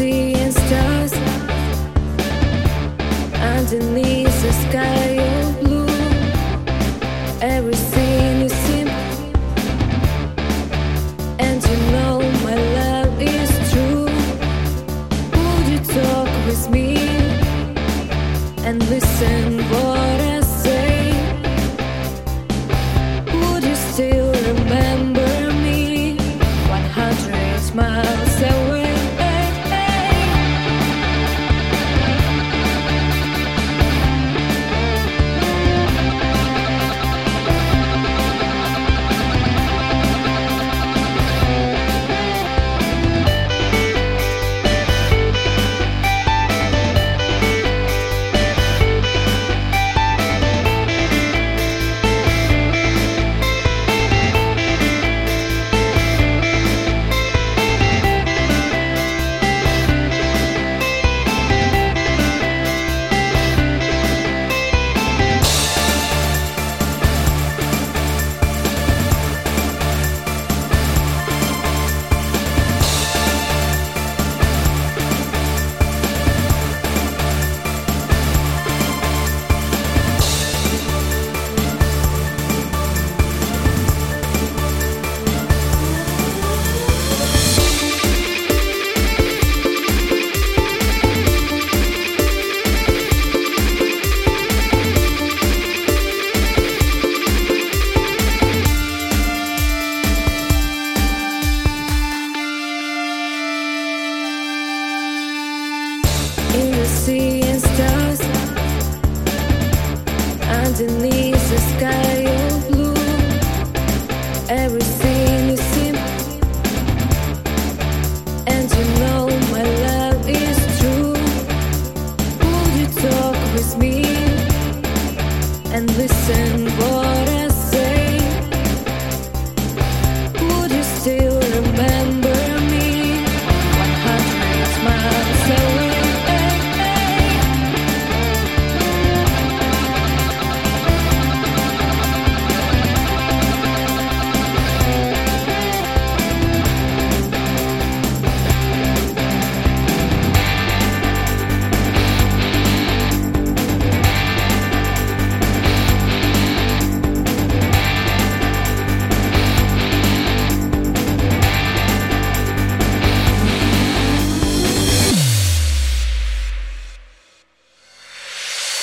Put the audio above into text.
sea and stars underneath the sky of blue. Everything is simple, and you know my love is true. Would you talk with me and listen what I stars underneath the sky blue. Is simple, and you know my love is true. Would you talk with me and listen what